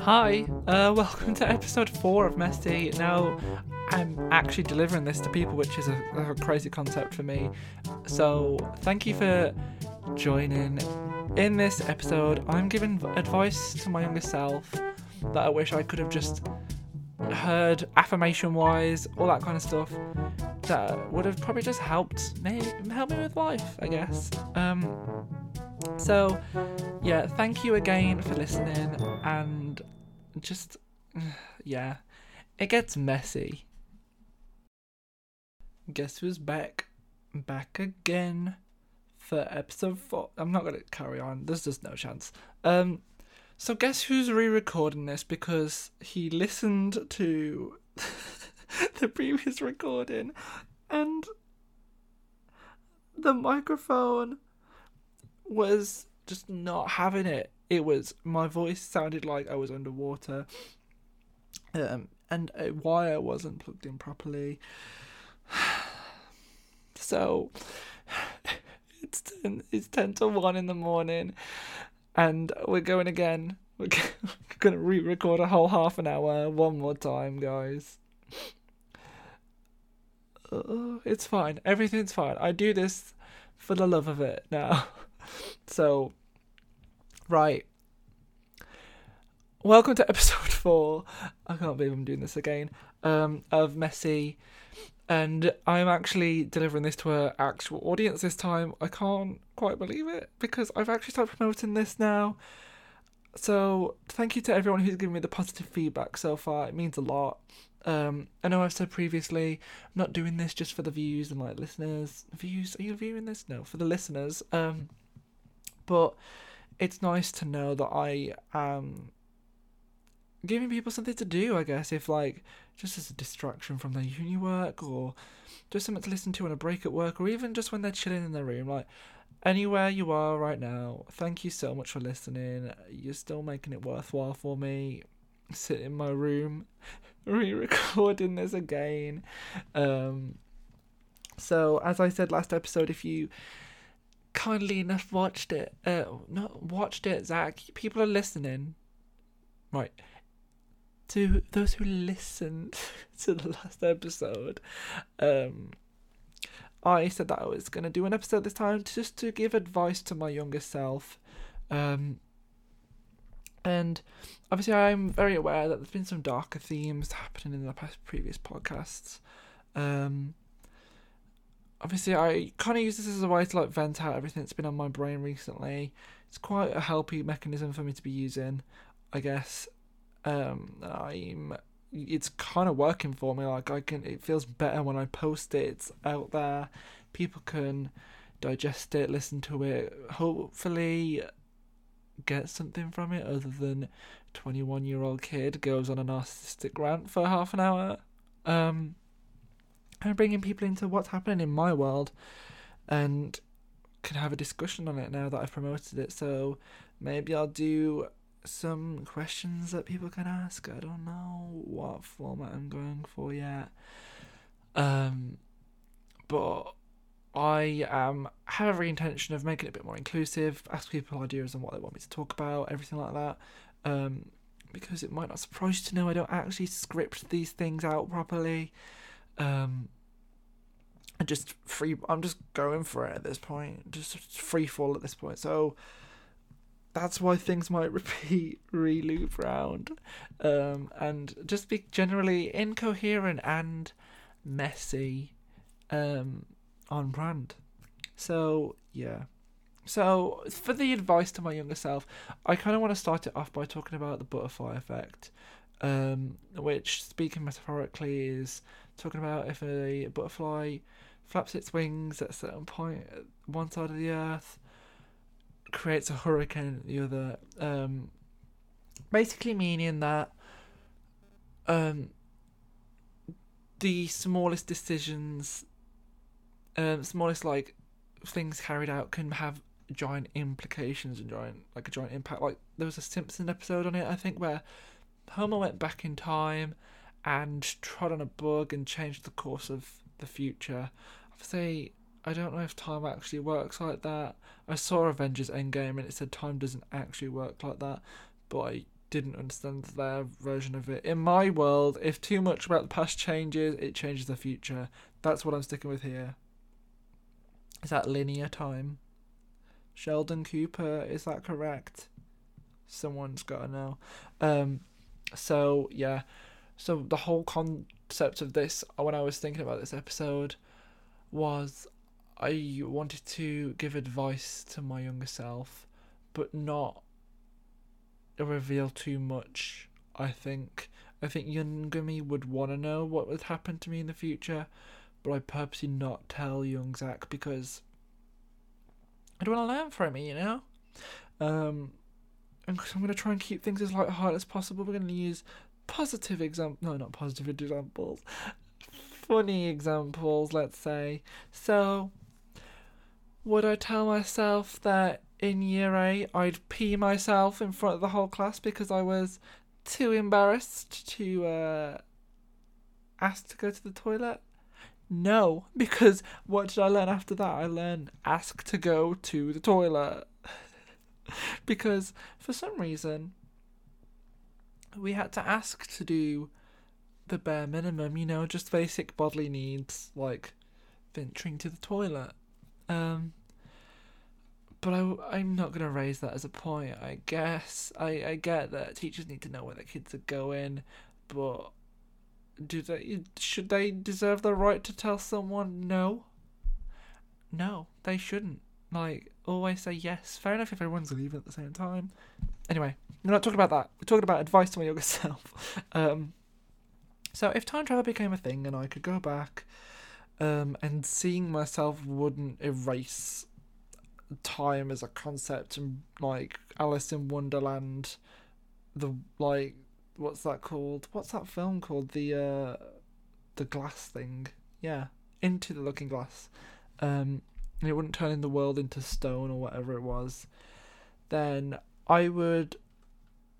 Hi, uh, welcome to episode four of Messy. Now, I'm actually delivering this to people, which is a, a crazy concept for me. So, thank you for joining. In this episode, I'm giving advice to my younger self that I wish I could have just heard affirmation wise, all that kind of stuff that would have probably just helped me help me with life, I guess. Um so yeah, thank you again for listening and just yeah. It gets messy. Guess who's back? Back again for episode four. I'm not gonna carry on. There's just no chance. Um so guess who's re-recording this because he listened to the previous recording and the microphone was just not having it. It was my voice sounded like I was underwater. Um and a wire wasn't plugged in properly. So it's 10, it's 10 to 1 in the morning and we're going again. We're going to re record a whole half an hour one more time, guys. Uh, it's fine. Everything's fine. I do this for the love of it now. So, right. Welcome to episode four. I can't believe I'm doing this again. Um, of Messy, and I'm actually delivering this to an actual audience this time. I can't quite believe it because I've actually started promoting this now. So thank you to everyone who's given me the positive feedback so far. It means a lot. Um, I know I've said previously, I'm not doing this just for the views and like listeners. Views? Are you viewing this? No, for the listeners. Um, but it's nice to know that I am giving people something to do. I guess if like just as a distraction from their uni work or just something to listen to on a break at work or even just when they're chilling in their room. Like anywhere you are right now, thank you so much for listening. You're still making it worthwhile for me. Sit in my room, re-recording this again. Um, so as I said last episode, if you kindly enough watched it, uh, not watched it, Zack. People are listening, right? To those who listened to the last episode, um, I said that I was going to do an episode this time just to give advice to my younger self. Um, and obviously, I'm very aware that there's been some darker themes happening in the past previous podcasts. Um, obviously, I kind of use this as a way to like vent out everything that's been on my brain recently. It's quite a healthy mechanism for me to be using, I guess. Um, I'm it's kind of working for me. Like I can, it feels better when I post it. It's out there. People can digest it, listen to it. Hopefully, get something from it other than twenty-one-year-old kid goes on a narcissistic rant for half an hour. Um, and bringing people into what's happening in my world, and can have a discussion on it now that I've promoted it. So maybe I'll do some questions that people can ask. I don't know what format I'm going for yet. Um, but I um have every intention of making it a bit more inclusive, ask people ideas on what they want me to talk about, everything like that. Um, because it might not surprise you to know I don't actually script these things out properly. Um, just free. I'm just going for it at this point. Just free fall at this point. So that's why things might repeat, re-loop round, um, and just be generally incoherent and messy, um, on brand. So yeah. So for the advice to my younger self, I kind of want to start it off by talking about the butterfly effect, um, which, speaking metaphorically, is talking about if a butterfly flaps its wings at a certain one side of the earth creates a hurricane at the other. Um, basically meaning that um, the smallest decisions, um, smallest like things carried out can have giant implications and giant like a giant impact. Like there was a Simpson episode on it, I think, where Homer went back in time and trod on a bug and changed the course of the future. Obviously, I don't know if time actually works like that. I saw Avengers Endgame and it said time doesn't actually work like that, but I didn't understand their version of it. In my world, if too much about the past changes, it changes the future. That's what I'm sticking with here. Is that linear time? Sheldon Cooper, is that correct? Someone's got to know. Um, so yeah, so the whole concept of this, when I was thinking about this episode, was I wanted to give advice to my younger self, but not reveal too much. I think I think younger me would want to know what would happen to me in the future, but I purposely not tell young Zack because I don't want to learn from it, you know. Um, and I'm going to try and keep things as light-hearted as possible. We're to use positive example, no, not positive examples, funny examples, let's say. So, would I tell myself that in year eight I'd pee myself in front of the whole class because I was too embarrassed to uh, ask to go to the toilet? No, because what did I learn after that? I learned ask to go to the toilet. because for some reason, we had to ask to do the bare minimum, you know, just basic bodily needs like venturing to the toilet. Um, but I, I'm not going to raise that as a point, I guess. I, I get that teachers need to know where their kids are going, but do they should they deserve the right to tell someone no? No, they shouldn't. Like, always say yes. Fair enough if everyone's leaving at the same time. Anyway, we're not talking about that. We're talking about advice to my younger self. Um, so if time travel became a thing and I could go back, um, and seeing myself wouldn't erase time as a concept and like Alice in Wonderland, the like what's that called? What's that film called? The uh, the glass thing. Yeah, into the Looking Glass. Um, and it wouldn't turn the world into stone or whatever it was. Then I would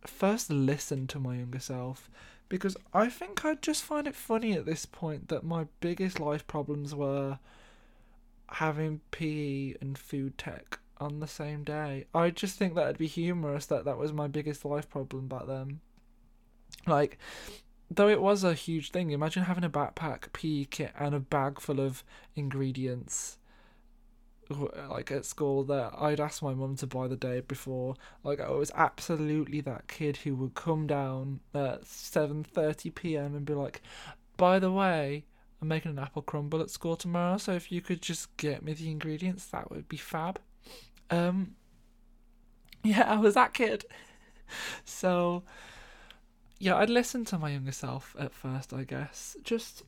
first listen to my younger self because I think I'd just find it funny at this point that my biggest life problems were having PE and food tech on the same day. I just think that'd be humorous that that was my biggest life problem back then. Like, though it was a huge thing, imagine having a backpack, PE kit, and a bag full of ingredients like at school that I'd ask my mum to buy the day before. Like I was absolutely that kid who would come down at seven thirty PM and be like, By the way, I'm making an apple crumble at school tomorrow, so if you could just get me the ingredients, that would be fab. Um Yeah, I was that kid. so yeah, I'd listen to my younger self at first, I guess. Just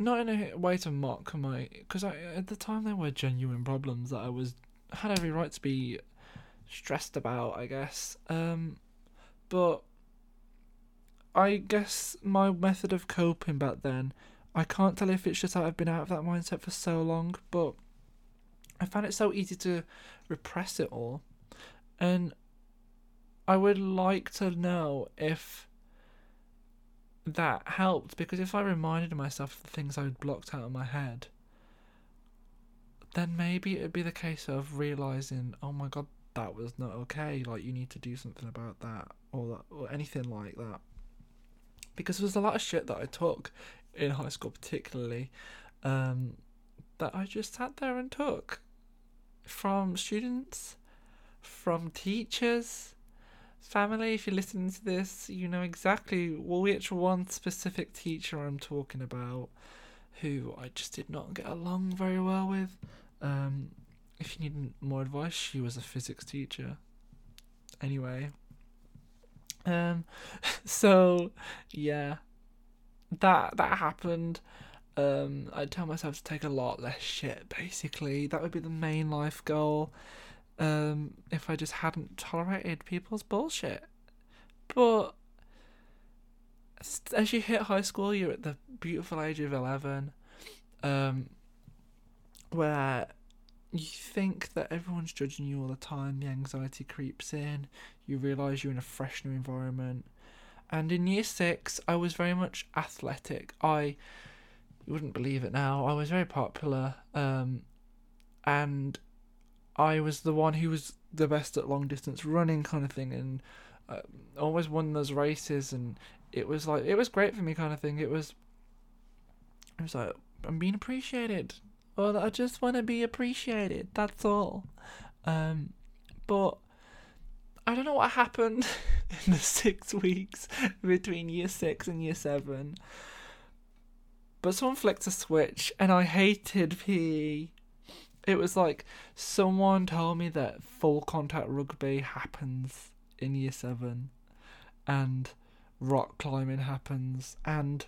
not in a way to mock my because I at the time there were genuine problems that I was had every right to be stressed about I guess. Um but I guess my method of coping back then I can't tell if it's just that I've been out of that mindset for so long but I found it so easy to repress it all. And I would like to know if that helped because if I reminded myself of the things I had blocked out of my head, then maybe it would be the case of realizing, oh my god, that was not okay. Like you need to do something about that, or that, or anything like that. Because there was a lot of shit that I took in high school, particularly, um, that I just sat there and took from students, from teachers, family, if you're listening to this, you know exactly which one specific teacher I'm talking about who I just did not get along very well with. Um, if you need more advice, she was a physics teacher. Anyway. Um, so yeah, that that happened. Um, I tell myself to take a lot less shit. Basically, that would be the main life goal um, if I just hadn't tolerated people's bullshit. But as you hit high school, you're at the beautiful age of 11, um, where you think that everyone's judging you all the time, the anxiety creeps in, you realise you're in a fresh new environment. And in year six, I was very much athletic. I, you wouldn't believe it now, I was very popular. Um, and I was the one who was the best at long distance running, kind of thing, and I always won those races, and it was like it was great for me, kind of thing. It was, it was like I'm being appreciated. Well, I just want to be appreciated. That's all. Um, but I don't know what happened in the six weeks between year six and year seven. But someone flicked a switch, and I hated PE. It was like someone told me that full contact rugby happens in year seven, and rock climbing happens, and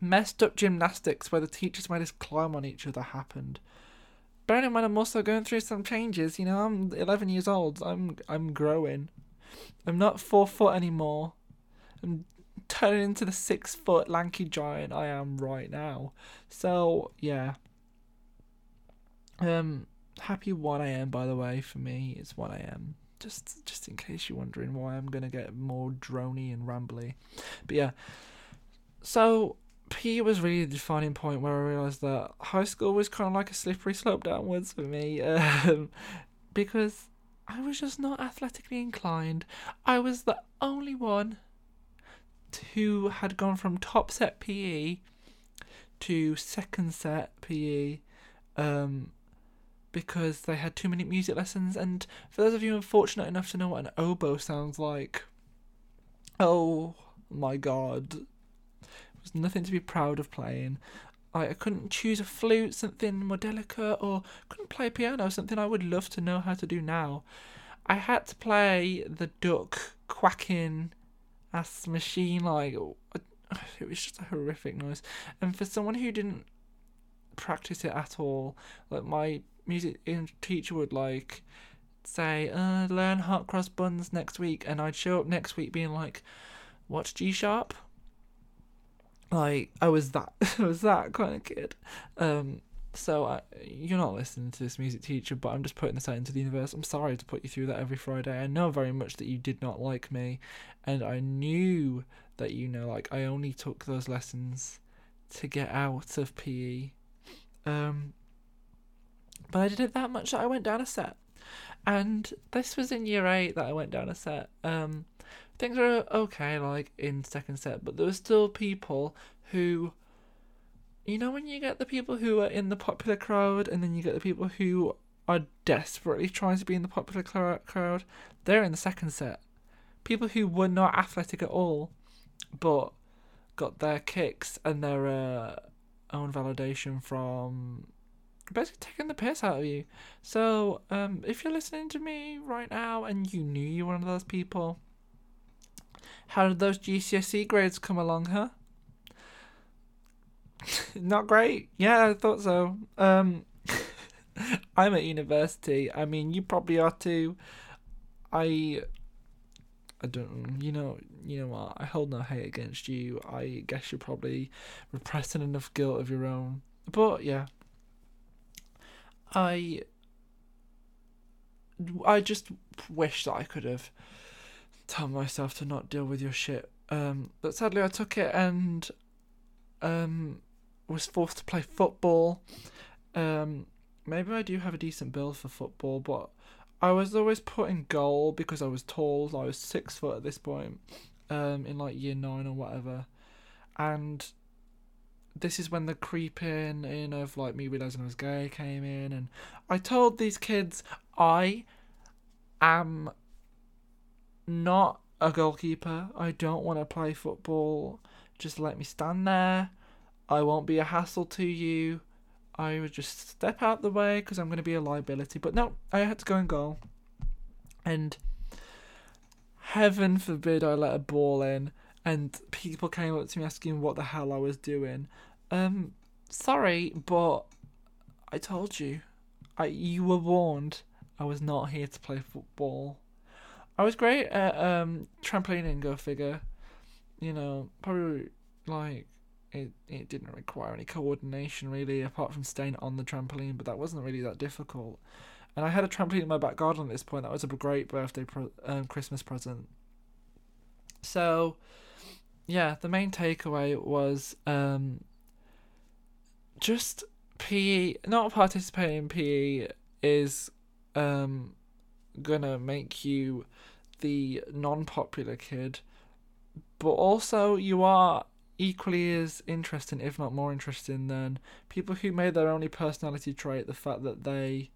messed up gymnastics where the teachers made us climb on each other happened. Bearing in mind, I'm also going through some changes. You know, I'm 11 years old. I'm I'm growing. I'm not four foot anymore. I'm turning into the six foot lanky giant I am right now. So yeah. Um, happy one I am. By the way, for me, it's one I am. Just just in case you're wondering why I'm gonna get more drony and rambly, but yeah. So P was really the defining point where I realised that high school was kind of like a slippery slope downwards for me, um, because I was just not athletically inclined. I was the only one who had gone from top set PE to second set PE, um, because they had too many music lessons. And for those of you unfortunate enough to know what an oboe sounds like, oh my god it was nothing to be proud of playing. I, I couldn't choose a flute, something more delicate, or couldn't play piano, something I would love to know how to do now. I had to play the duck quacking ass machine like it was just a horrific noise. And for someone who didn't practice it at all, like my music teacher would like say, uh, learn hot cross buns next week, and I'd show up next week being like, what's G sharp? like I was that I was that kind of kid. Um, so I, you're not listening to this music teacher, but I'm just putting this out into the universe. I'm sorry to put you through that every Friday. I know very much that you did not like me, and I knew that you know like I only took those lessons to get out of PE. Um, but I did it that much that I went down a set, and this was in year eight that I went down a set. Um, things were okay, like in second set, but there were still people who, you know, when you get the people who are in the popular crowd, and then you get the people who are desperately trying to be in the popular crowd, they're in the second set. People who were not athletic at all, but got their kicks and their uh, own validation from basically taking the piss out of you. So, um, if you're listening to me right now and you knew you were one of those people, how did those GCSE grades come along, huh? Not great. Yeah, I thought so. Um, I'm at university. I mean, you probably are too. I, I don't. You know. You know what? I hold no hate against you. I guess you're probably repressing enough guilt of your own. But yeah, I. I just wish that I could have told myself to not deal with your shit. Um, but sadly, I took it and um, was forced to play football. Um, maybe I do have a decent build for football, but I was always put in goal because I was tall. I was six foot at this point, um, in like year nine or whatever, and this is when the creeping in of like me realizing I was gay came in, and I told these kids I am not a goalkeeper. I don't want to play football. Just let me stand there. I won't be a hassle to you. I would just step out the way because I'm going to be a liability. But no, I had to go and goal. And heaven forbid I let a ball in and people came up to me asking what the hell I was doing. Um, sorry, but I told you. I you were warned. I was not here to play football. I was great at um, trampolining, go figure. You know, probably like it. It didn't require any coordination really, apart from staying on the trampoline. But that wasn't really that difficult. And I had a trampoline in my back garden at this point. That was a great birthday, pro- um, Christmas present. So, yeah, the main takeaway was um, just PE. Not participating in PE is um, gonna make you the non-popular kid, but also you are equally as interesting, if not more interesting, than people who made their only personality trait the fact that they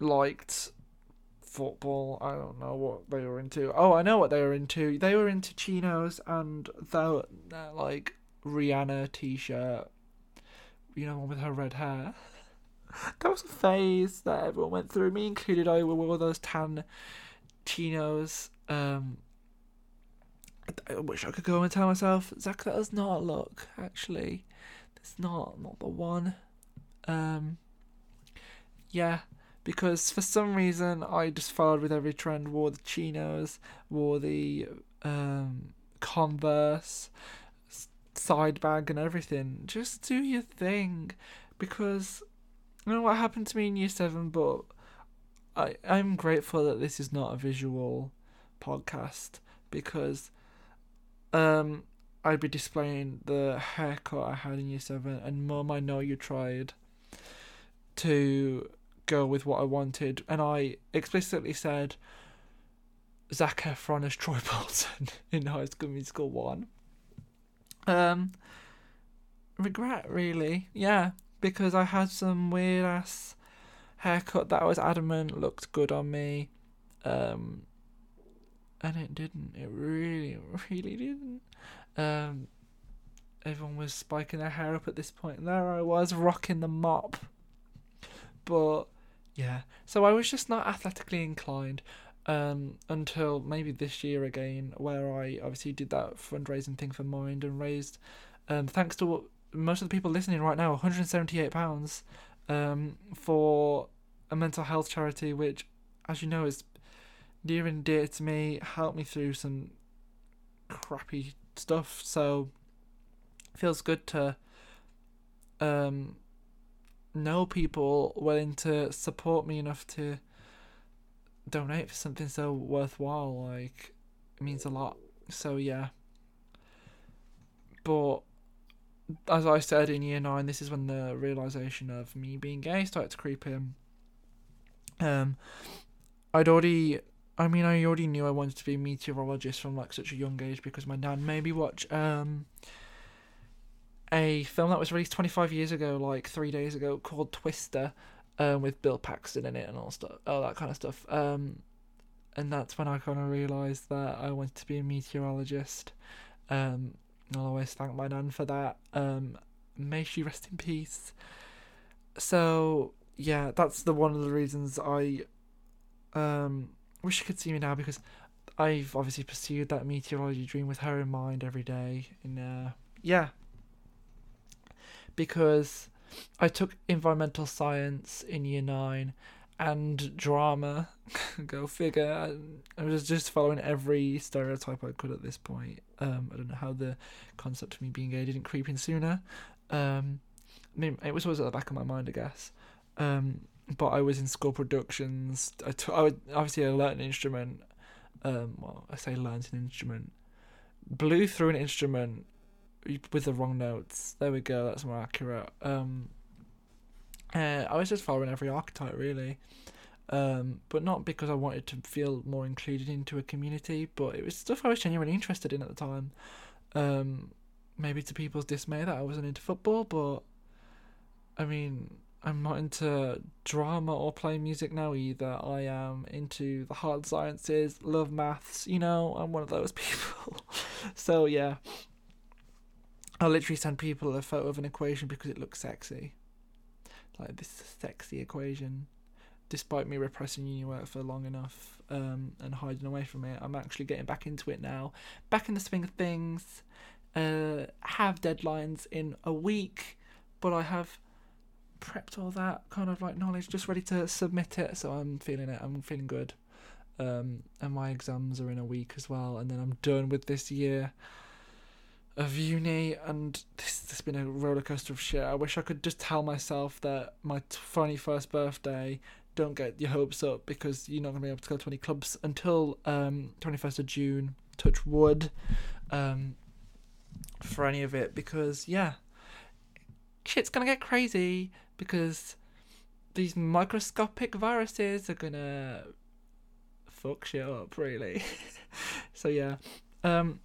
liked football. I don't know what they were into. Oh, I know what they were into. They were into chinos and the like Rihanna t-shirt. You know, one with her red hair. that was a phase that everyone went through. Me included. I wore those tan chinos. Um, I wish I could go and tell myself, Zack, that does not look. Actually, it's not not the one. Um, yeah, because for some reason I just followed with every trend. Wore the chinos, wore the um, Converse, side bag, and everything. Just do your thing, because I don't know what happened to me in year seven, but I I'm grateful that this is not a visual podcast because um, I'd be displaying the haircut I had in year seven, and mum, I know you tried to go with what I wanted, and I explicitly said Zac Efron as Troy Bolton in High School Musical one. Um, regret really, yeah, because I had some weird ass haircut that was adamant looked good on me. Um, and it didn't. It really, really didn't. Um, everyone was spiking their hair up at this point, and there I was rocking the mop. But yeah, so I was just not athletically inclined um, until maybe this year again, where I obviously did that fundraising thing for Mind and raised, um, thanks to most of the people listening right now, 178 pounds um, for a mental health charity, which, as you know, is near and dear to me, helped me through some crappy stuff. So feels good to um know people willing to support me enough to donate for something so worthwhile. Like it means a lot. So yeah. But as I said in year nine, this is when the realization of me being gay started to creep in. Um, I'd already I mean, I already knew I wanted to be a meteorologist from like such a young age because my dad made me watch um a film that was released 25 years ago, like three days ago, called Twister, um, with Bill Paxton in it and all stuff, all that kind of stuff. Um, and that's when I kind of realised that I wanted to be a meteorologist. Um, I'll always thank my nan for that. Um, may she rest in peace. So yeah, that's the one of the reasons I um wish you could see me now because I've obviously pursued that meteorology dream with her in mind every day. And uh, yeah, because I took environmental science in year nine and drama. Go figure. I, I, was just following every stereotype I could at this point. Um, I don't know how the concept of me being gay didn't creep in sooner. Um, I mean, it was always at the back of my mind, I guess. Um, but I was in school productions. I, t- I would, obviously I learned an instrument. Um, well, I say learned an instrument. Blew through an instrument with the wrong notes. There we go. That's more accurate. Um, uh, I was just following every archetype really, um, but not because I wanted to feel more included into a community. But it was stuff I was genuinely interested in at the time. Um, maybe to people's dismay that I wasn't into football, but I mean, I'm not into drama or playing music now either. I am into the hard sciences, love maths, you know, I'm one of those people. so yeah. I literally send people a photo of an equation because it looks sexy. Like this sexy equation. Despite me repressing uni work for long enough um, and hiding away from it, I'm actually getting back into it now. Back in the swing of things. Uh, have deadlines in a week, but I have prepped all that kind of like knowledge, just ready to submit it. So I'm feeling it. I'm feeling good. Um, and my exams are in a week as well, and then I'm done with this year of uni. And this has been a roller coaster of shit. I wish I could just tell myself that my twenty first birthday. Don't get your hopes up because you're not gonna be able to go to any clubs until um 21st of June. Touch wood, um, for any of it because yeah, shit's gonna get crazy because these microscopic viruses are gonna fuck shit up, really. so yeah, um,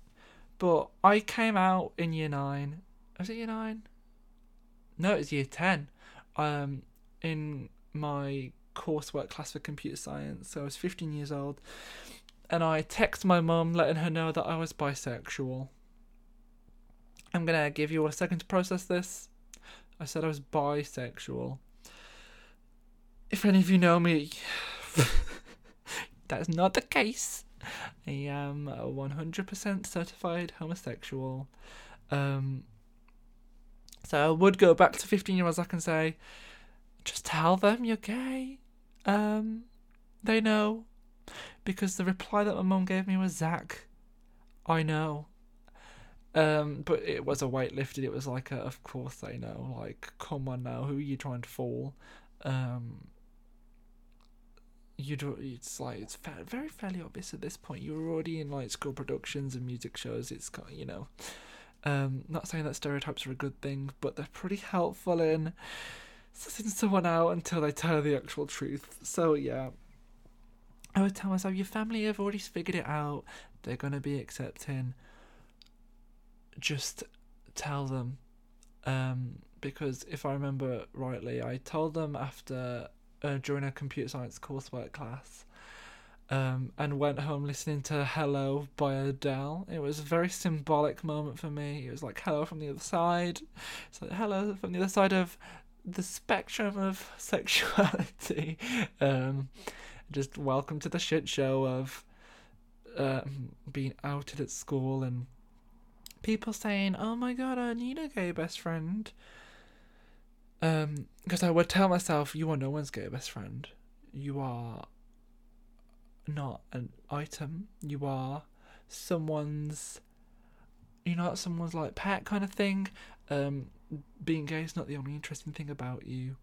but I came out in year nine. Was it year nine? No, it was year ten. Um, in my coursework class for computer science. So I was 15 years old, and I text my mum letting her know that I was bisexual. I'm gonna give you a second to process this. I said I was bisexual. If any of you know me, that's not the case. I am a 100% certified homosexual. Um, so I would go back to 15 year olds, I can say, just tell them you're gay. Um, they know. Because the reply that my mum gave me was, Zack, I know. Um, but it was a weight lifted. It was like, a, of course they know. Like, come on now, who are you trying to fool? Um, you do. It's like it's very fairly obvious at this point. You're already in like school productions and music shows. It's got you know. Um, not saying that stereotypes are a good thing, but they're pretty helpful in sussing someone out until they tell the actual truth. So yeah, I would tell myself, your family have already figured it out. They're gonna be accepting. Just tell them, um, because if I remember rightly, I told them after uh, during a computer science coursework class. Um, and went home listening to Hello by Adele. It was a very symbolic moment for me. It was like hello from the other side. So hello from the other side of the spectrum of sexuality. Um, just welcome to the shit show of um, being outed at school and people saying, "Oh my god, I need a gay best friend." Um, because I would tell myself, "You are no one's gay best friend. You are not an item. You are someone's." You're not someone's like pet kind of thing. Um, being gay is not the only interesting thing about you.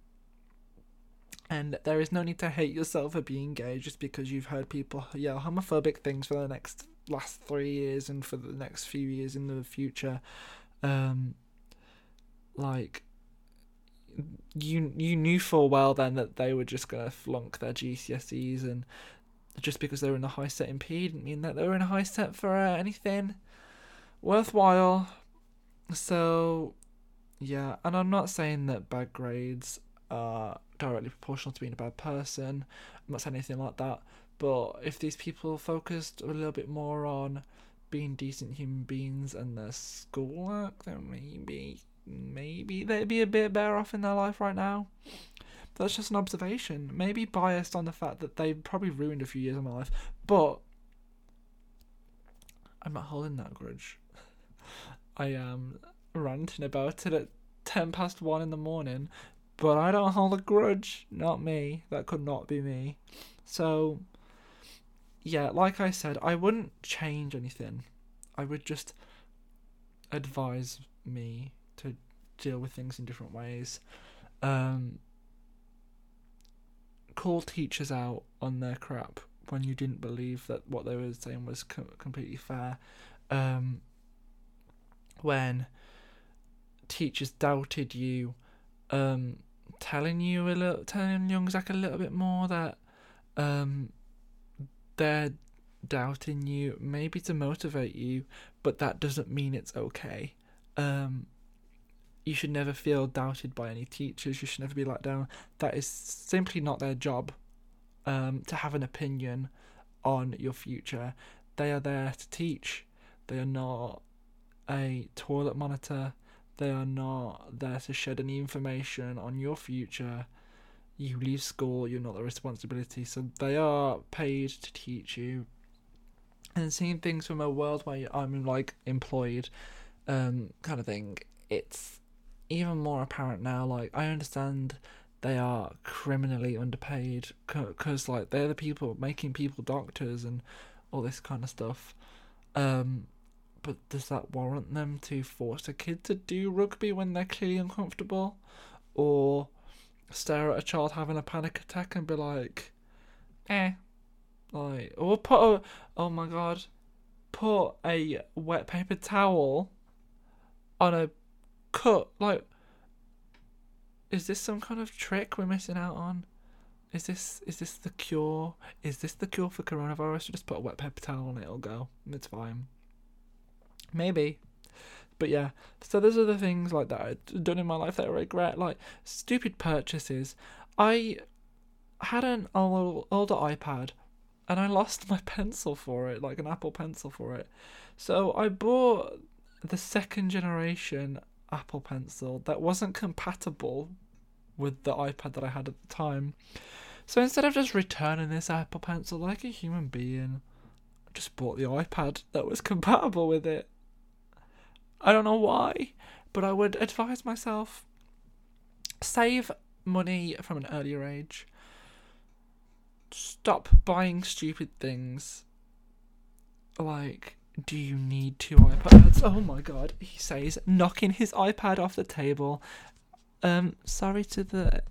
And there is no need to hate yourself for being gay just because you've heard people yell homophobic things for the next last three years and for the next few years in the future. Um, like you you knew full well then that they were just gonna flunk their GCSEs and just because they were in a high set in P didn't mean that they were in a high set for uh, anything worthwhile. So yeah, and I'm not saying that bad grades are directly proportional to being a bad person. I'm not saying anything like that. But if these people focused a little bit more on being decent human beings and their schoolwork, then maybe, maybe they'd be a bit better off in their life right now. That's just an observation. Maybe biased on the fact that they probably ruined a few years of my life, but I'm not holding that grudge. I am ranting about it at 10 past 1 in the morning, but I don't hold a grudge. Not me. That could not be me. So, yeah, like I said, I wouldn't change anything. I would just advise me to deal with things in different ways. Um, call teachers out on their crap when you didn't believe that what they were saying was co- completely fair. Um, when teachers doubted you, um, telling you a little, telling young Zack a little bit more that um, they're doubting you, maybe to motivate you, but that doesn't mean it's okay. Um, you should never feel doubted by any teachers. You should never be let down. That is simply not their job um, to have an opinion on your future. They are there to teach. They are not a toilet monitor. They are not there to shed any information on your future. You leave school, you're not the responsibility. So they are paid to teach you. And seeing things from a world where I'm like employed, um, kind of thing, it's even more apparent now. Like I understand they are criminally underpaid because like they're the people making people doctors and all this kind of stuff. Um, but does that warrant them to force a kid to do rugby when they're clearly uncomfortable? Or stare at a child having a panic attack and be like, eh. Like, or put a, oh my god, put a wet paper towel on a cut. Like, is this some kind of trick we're missing out on? is this is this the cure? Is this the cure for coronavirus? You Just put a wet paper towel on it, it'll go. It's fine. Maybe. But yeah, so there's other things like that I've done in my life that I regret, like stupid purchases. I had an old, older iPad and I lost my pencil for it, like an Apple Pencil for it. So I bought the second generation Apple Pencil that wasn't compatible with the iPad that I had at the time. So instead of just returning this Apple Pencil like a human being, I just bought the iPad that was compatible with it. I don't know why, but I would advise myself save money from an earlier age. Stop buying stupid things. Like, do you need two iPads? Oh my god, he says, knocking his iPad off the table. Um, sorry to the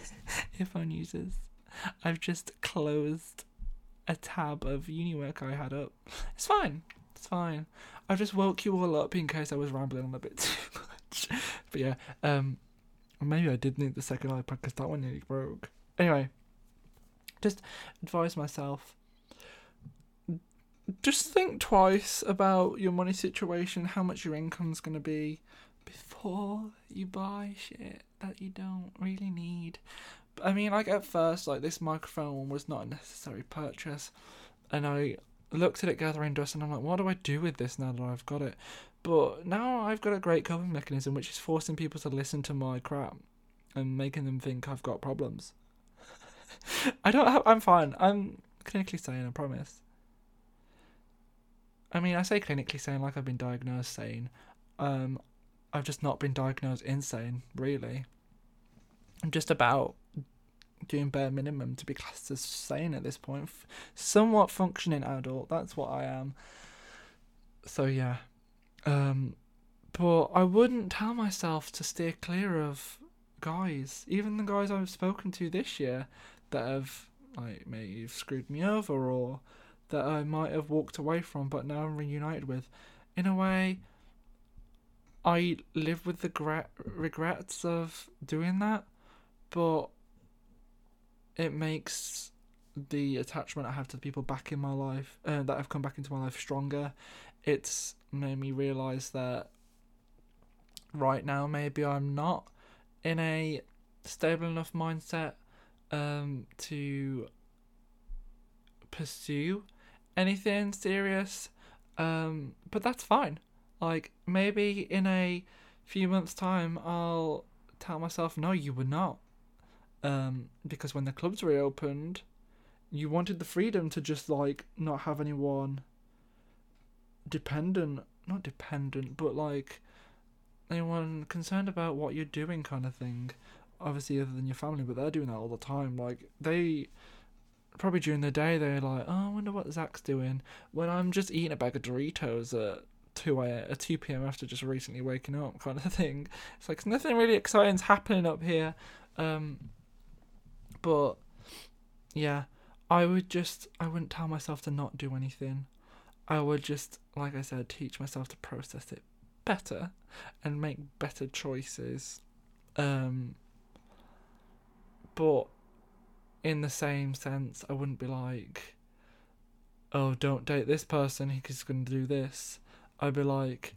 earphone users. I've just closed a tab of uni work I had up. It's fine. It's fine. I just woke you all up in case I was rambling on a bit too much. but yeah, um, maybe I did need the second iPad because that one nearly broke. Anyway, just advise myself. Just think twice about your money situation, how much your income's going to be before you buy shit that you don't really need. I mean, like at first, like this microphone was not a necessary purchase, and I looked at it gathering dust and I'm like, what do I do with this now that I've got it? But now I've got a great coping mechanism which is forcing people to listen to my crap and making them think I've got problems. I don't have, I'm fine. I'm clinically sane, I promise. I mean, I say clinically sane like I've been diagnosed sane. Um, I've just not been diagnosed insane, really. I'm just about doing bare minimum to be classed as sane at this point. Somewhat functioning adult, that's what I am. So yeah. Um but I wouldn't tell myself to steer clear of guys, even the guys I've spoken to this year that have like maybe screwed me over or that I might have walked away from but now I'm reunited with. In a way, I live with the gra- regrets of doing that, but it makes the attachment I have to the people back in my life uh, that have come back into my life stronger. It's made me realize that right now maybe I'm not in a stable enough mindset um, to pursue anything serious. Um, but that's fine. Like maybe in a few months' time, I'll tell myself, "No, you were not." um, because when the clubs reopened, you wanted the freedom to just like not have anyone dependent, not dependent, but like anyone concerned about what you're doing, kind of thing. Obviously, other than your family, but they're doing that all the time. Like they probably during the day they're like, "Oh, I wonder what Zack's doing." When I'm just eating a bag of Doritos at two a at two p.m. after just recently waking up, kind of thing. It's like nothing really exciting's happening up here. Um, but yeah, I would just I wouldn't tell myself to not do anything. I would just, like I said, teach myself to process it better and make better choices. Um, but in the same sense, I wouldn't be like, oh, don't date this person, he's going to do this. I'd be like,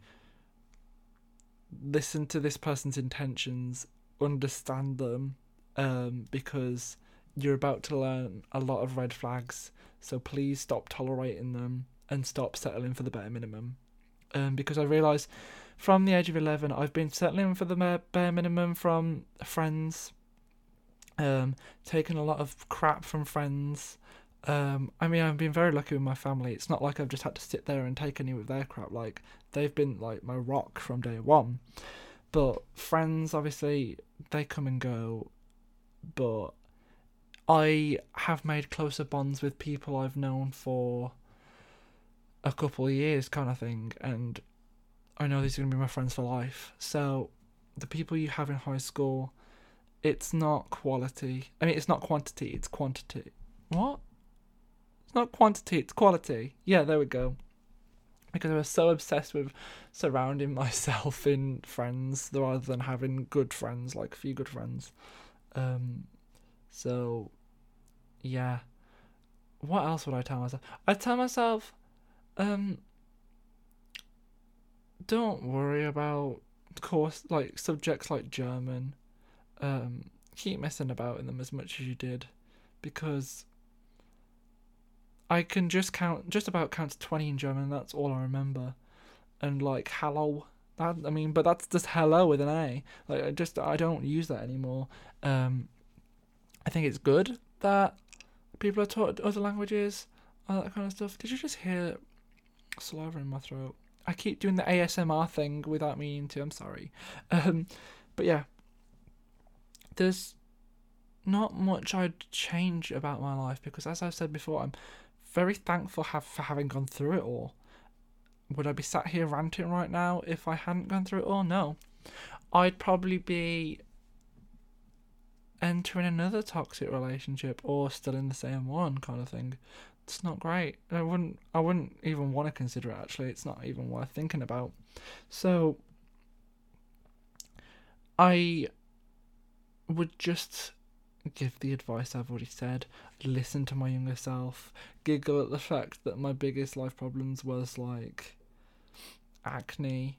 listen to this person's intentions, understand them, um, because you're about to learn a lot of red flags. So please stop tolerating them and stop settling for the bare minimum. Um, because I realise from the age of 11, I've been settling for the bare minimum from friends, um, taking a lot of crap from friends. Um, I mean, I've been very lucky with my family. It's not like I've just had to sit there and take any of their crap. Like, they've been like my rock from day one. But friends, obviously, they come and go but I have made closer bonds with people I've known for a couple of years, kind of thing, and I know these are going to be my friends for life. So, the people you have in high school, it's not quality. I mean, it's not quantity, it's quantity. What? It's not quantity, it's quality. Yeah, there we go. Because I was so obsessed with surrounding myself in friends rather than having good friends, like a few good friends. Um, so yeah. What else would I tell myself? I'd tell myself, um, don't worry about course like subjects like German. Um, keep messing about in them as much as you did, because I can just count just about count to twenty in German. That's all I remember, and like hello. That I mean, but that's just hello with an A. Like I just I don't use that anymore. Um, I think it's good that people are taught other languages, all that kind of stuff. Did you just hear saliva in my throat? I keep doing the ASMR thing without meaning to. I'm sorry. Um, but yeah, there's not much I'd change about my life because, as I've said before, I'm very thankful have, for having gone through it all. Would I be sat here ranting right now if I hadn't gone through it all? No. I'd probably be entering another toxic relationship or still in the same one kind of thing. It's not great. I wouldn't I wouldn't even want to consider it actually. It's not even worth thinking about. So I would just give the advice I've already said, listen to my younger self, giggle at the fact that my biggest life problems was like acne.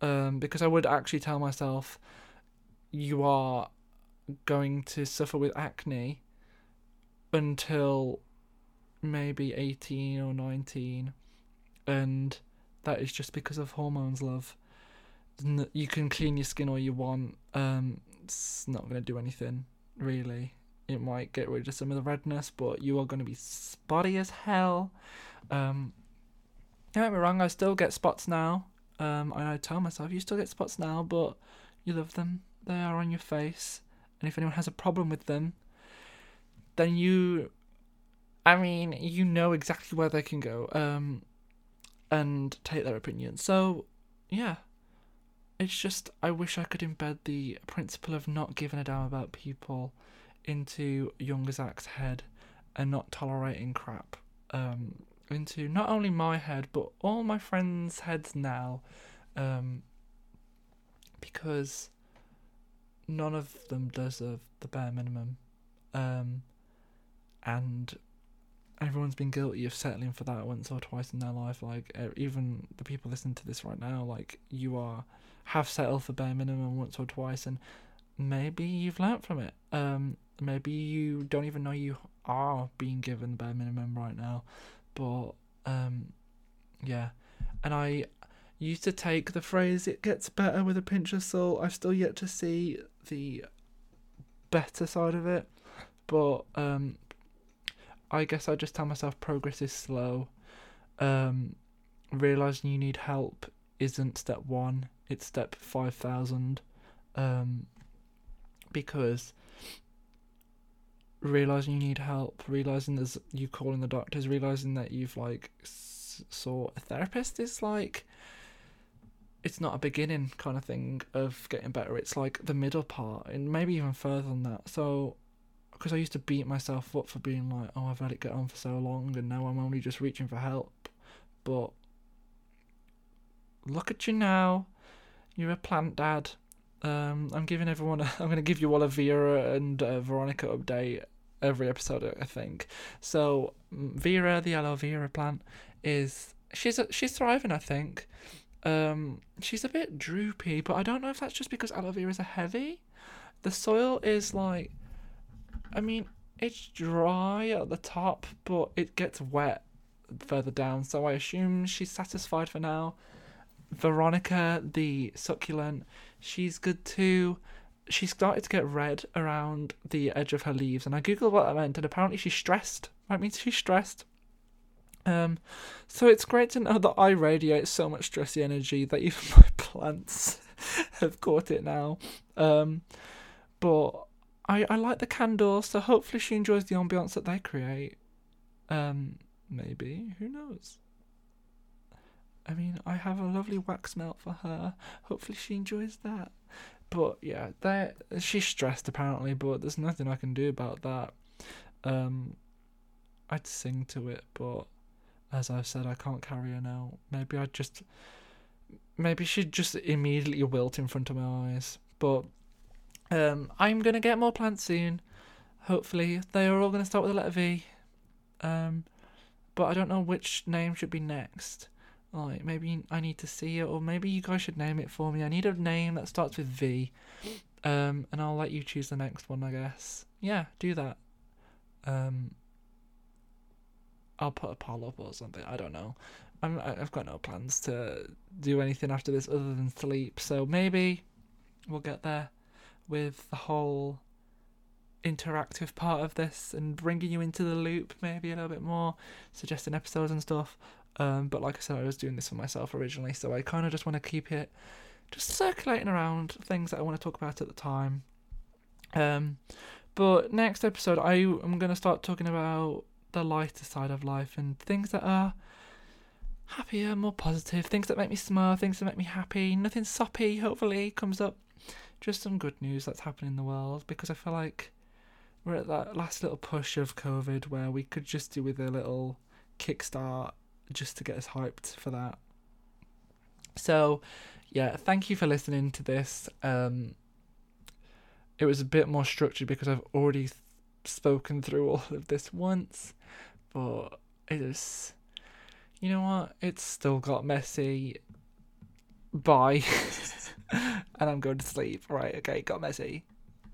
Um, because I would actually tell myself, you are going to suffer with acne until maybe 18 or 19 and that is just because of hormones love. You can clean your skin all you want um it's not going to do anything really. It might get rid of some of the redness but you are going to be spotty as hell. Um don't get me wrong i still get spots now. Um and i tell myself you still get spots now but you love them. They are on your face. And if anyone has a problem with them, then you, I mean, you know exactly where they can go, um, and take their opinion. So, yeah, it's just I wish I could embed the principle of not giving a damn about people into young Zack's head and not tolerating crap um, into not only my head but all my friends' heads now, um, because none of them deserve the bare minimum. Um, and everyone's been guilty of settling for that once or twice in their life. Like even the people listening to this right now, like you are have settled for bare minimum once or twice, and maybe you've learnt from it. Um, maybe you don't even know you are being given bare minimum right now, but um, yeah. And I used to take the phrase "it gets better" with a pinch of salt. I've still yet to see the better side of it, but um, I guess I just tell myself progress is slow. Um, realizing you need help isn't step one; it's step five thousand. Um, because realizing you need help, realizing there's you calling the doctors, realizing that you've like s- saw a therapist is like it's not a beginning kind of thing of getting better. It's like the middle part, and maybe even further than that. So, because I used to beat myself up for being like, oh, I've let it get on for so long, and now I'm only just reaching for help. But look at you now. You're a plant dad. Um, I'm giving everyone. A, I'm going to give you all a Vera and Veronica update every episode, I think. So Vera, the aloe vera plant, is she's she's thriving. I think. Um, she's a bit droopy, but I don't know if that's just because aloe vera is a heavy. The soil is like, I mean, it's dry at the top, but it gets wet further down. So I assume she's satisfied for now. Veronica, the succulent, she's good too. She started to get red around the edge of her leaves, and I googled what that meant, and apparently she's stressed. That means she's stressed. Um, so it's great to know that I radiate so much stressy energy that even my plants have caught it now. Um, but I I like the candles, so hopefully she enjoys the ambiance that they create. Um, maybe who knows. I mean, I have a lovely wax melt for her. Hopefully, she enjoys that. But yeah, that she's stressed apparently, but there's nothing I can do about that. Um, I'd sing to it, but as I've said, I can't carry her now. Maybe I just, maybe she'd just immediately wilt in front of my eyes. But um, I'm gonna get more plants soon. hopefully they are all to start with the letter V. Um, but I don't know which name should be next. Like maybe I need to see it, or maybe you guys should name it for me. I need a name that starts with V. Um, and I'll let you choose the next one, I guess. Yeah, do that. Um, I'll put a poll up or something. I don't know. I'm I've got no plans to do anything after this other than sleep. So maybe we'll get there with the whole interactive part of this and bringing you into the loop maybe a little bit more, suggesting episodes and stuff. Um, but like I said, I was doing this for myself originally, so I kind of just want to keep it just circulating around things that I want to talk about at the time. Um, but next episode, I am going to start talking about the lighter side of life and things that are happier, more positive, things that make me smile, things that make me happy. Nothing soppy, hopefully, comes up. Just some good news that's happening in the world because I feel like we're at that last little push of COVID where we could just do with a little kickstart just to get us hyped for that. So, yeah, thank you for listening to this. Um, it was a bit more structured because I've already th- spoken through all of this once, but it is, you know what? It's still got messy. Bye. and I'm going to sleep. Right, okay, got messy.